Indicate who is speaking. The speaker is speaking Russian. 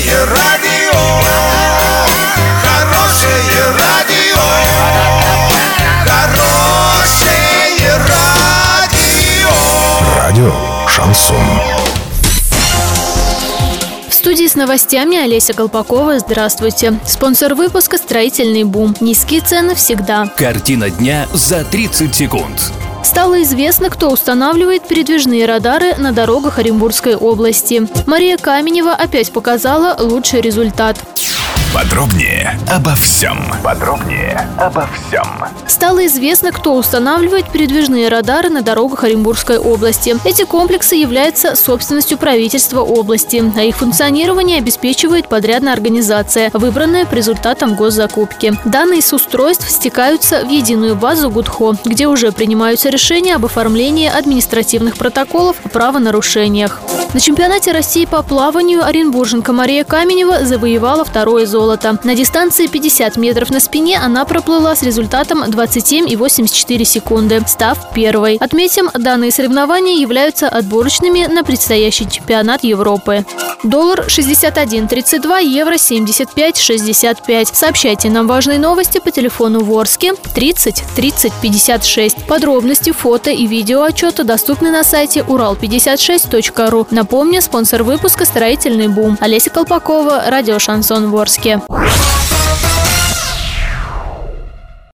Speaker 1: Хорошее радио, хорошее радио, хорошее радио.
Speaker 2: Радио Шансон.
Speaker 3: В студии с новостями Олеся Колпакова. Здравствуйте. Спонсор выпуска «Строительный бум». Низкие цены всегда.
Speaker 4: Картина дня за 30 секунд.
Speaker 3: Стало известно, кто устанавливает передвижные радары на дорогах Оренбургской области. Мария Каменева опять показала лучший результат.
Speaker 2: Подробнее обо всем. Подробнее обо всем.
Speaker 3: Стало известно, кто устанавливает передвижные радары на дорогах Оренбургской области. Эти комплексы являются собственностью правительства области, а их функционирование обеспечивает подрядная организация, выбранная по результатам госзакупки. Данные с устройств стекаются в единую базу ГУДХО, где уже принимаются решения об оформлении административных протоколов о правонарушениях. На чемпионате России по плаванию оренбурженка Мария Каменева завоевала второе золото. На дистанции 50 метров на спине она проплыла с результатом 27,84 секунды, став первой. Отметим, данные соревнования являются отборочными на предстоящий чемпионат Европы. Доллар 61.32, евро 75.65. Сообщайте нам важные новости по телефону Ворске 30 30 56. Подробности, фото и видео отчета доступны на сайте урал56.ру. Напомню, спонсор выпуска «Строительный бум». Олеся Колпакова, радио «Шансон Ворске». Америки.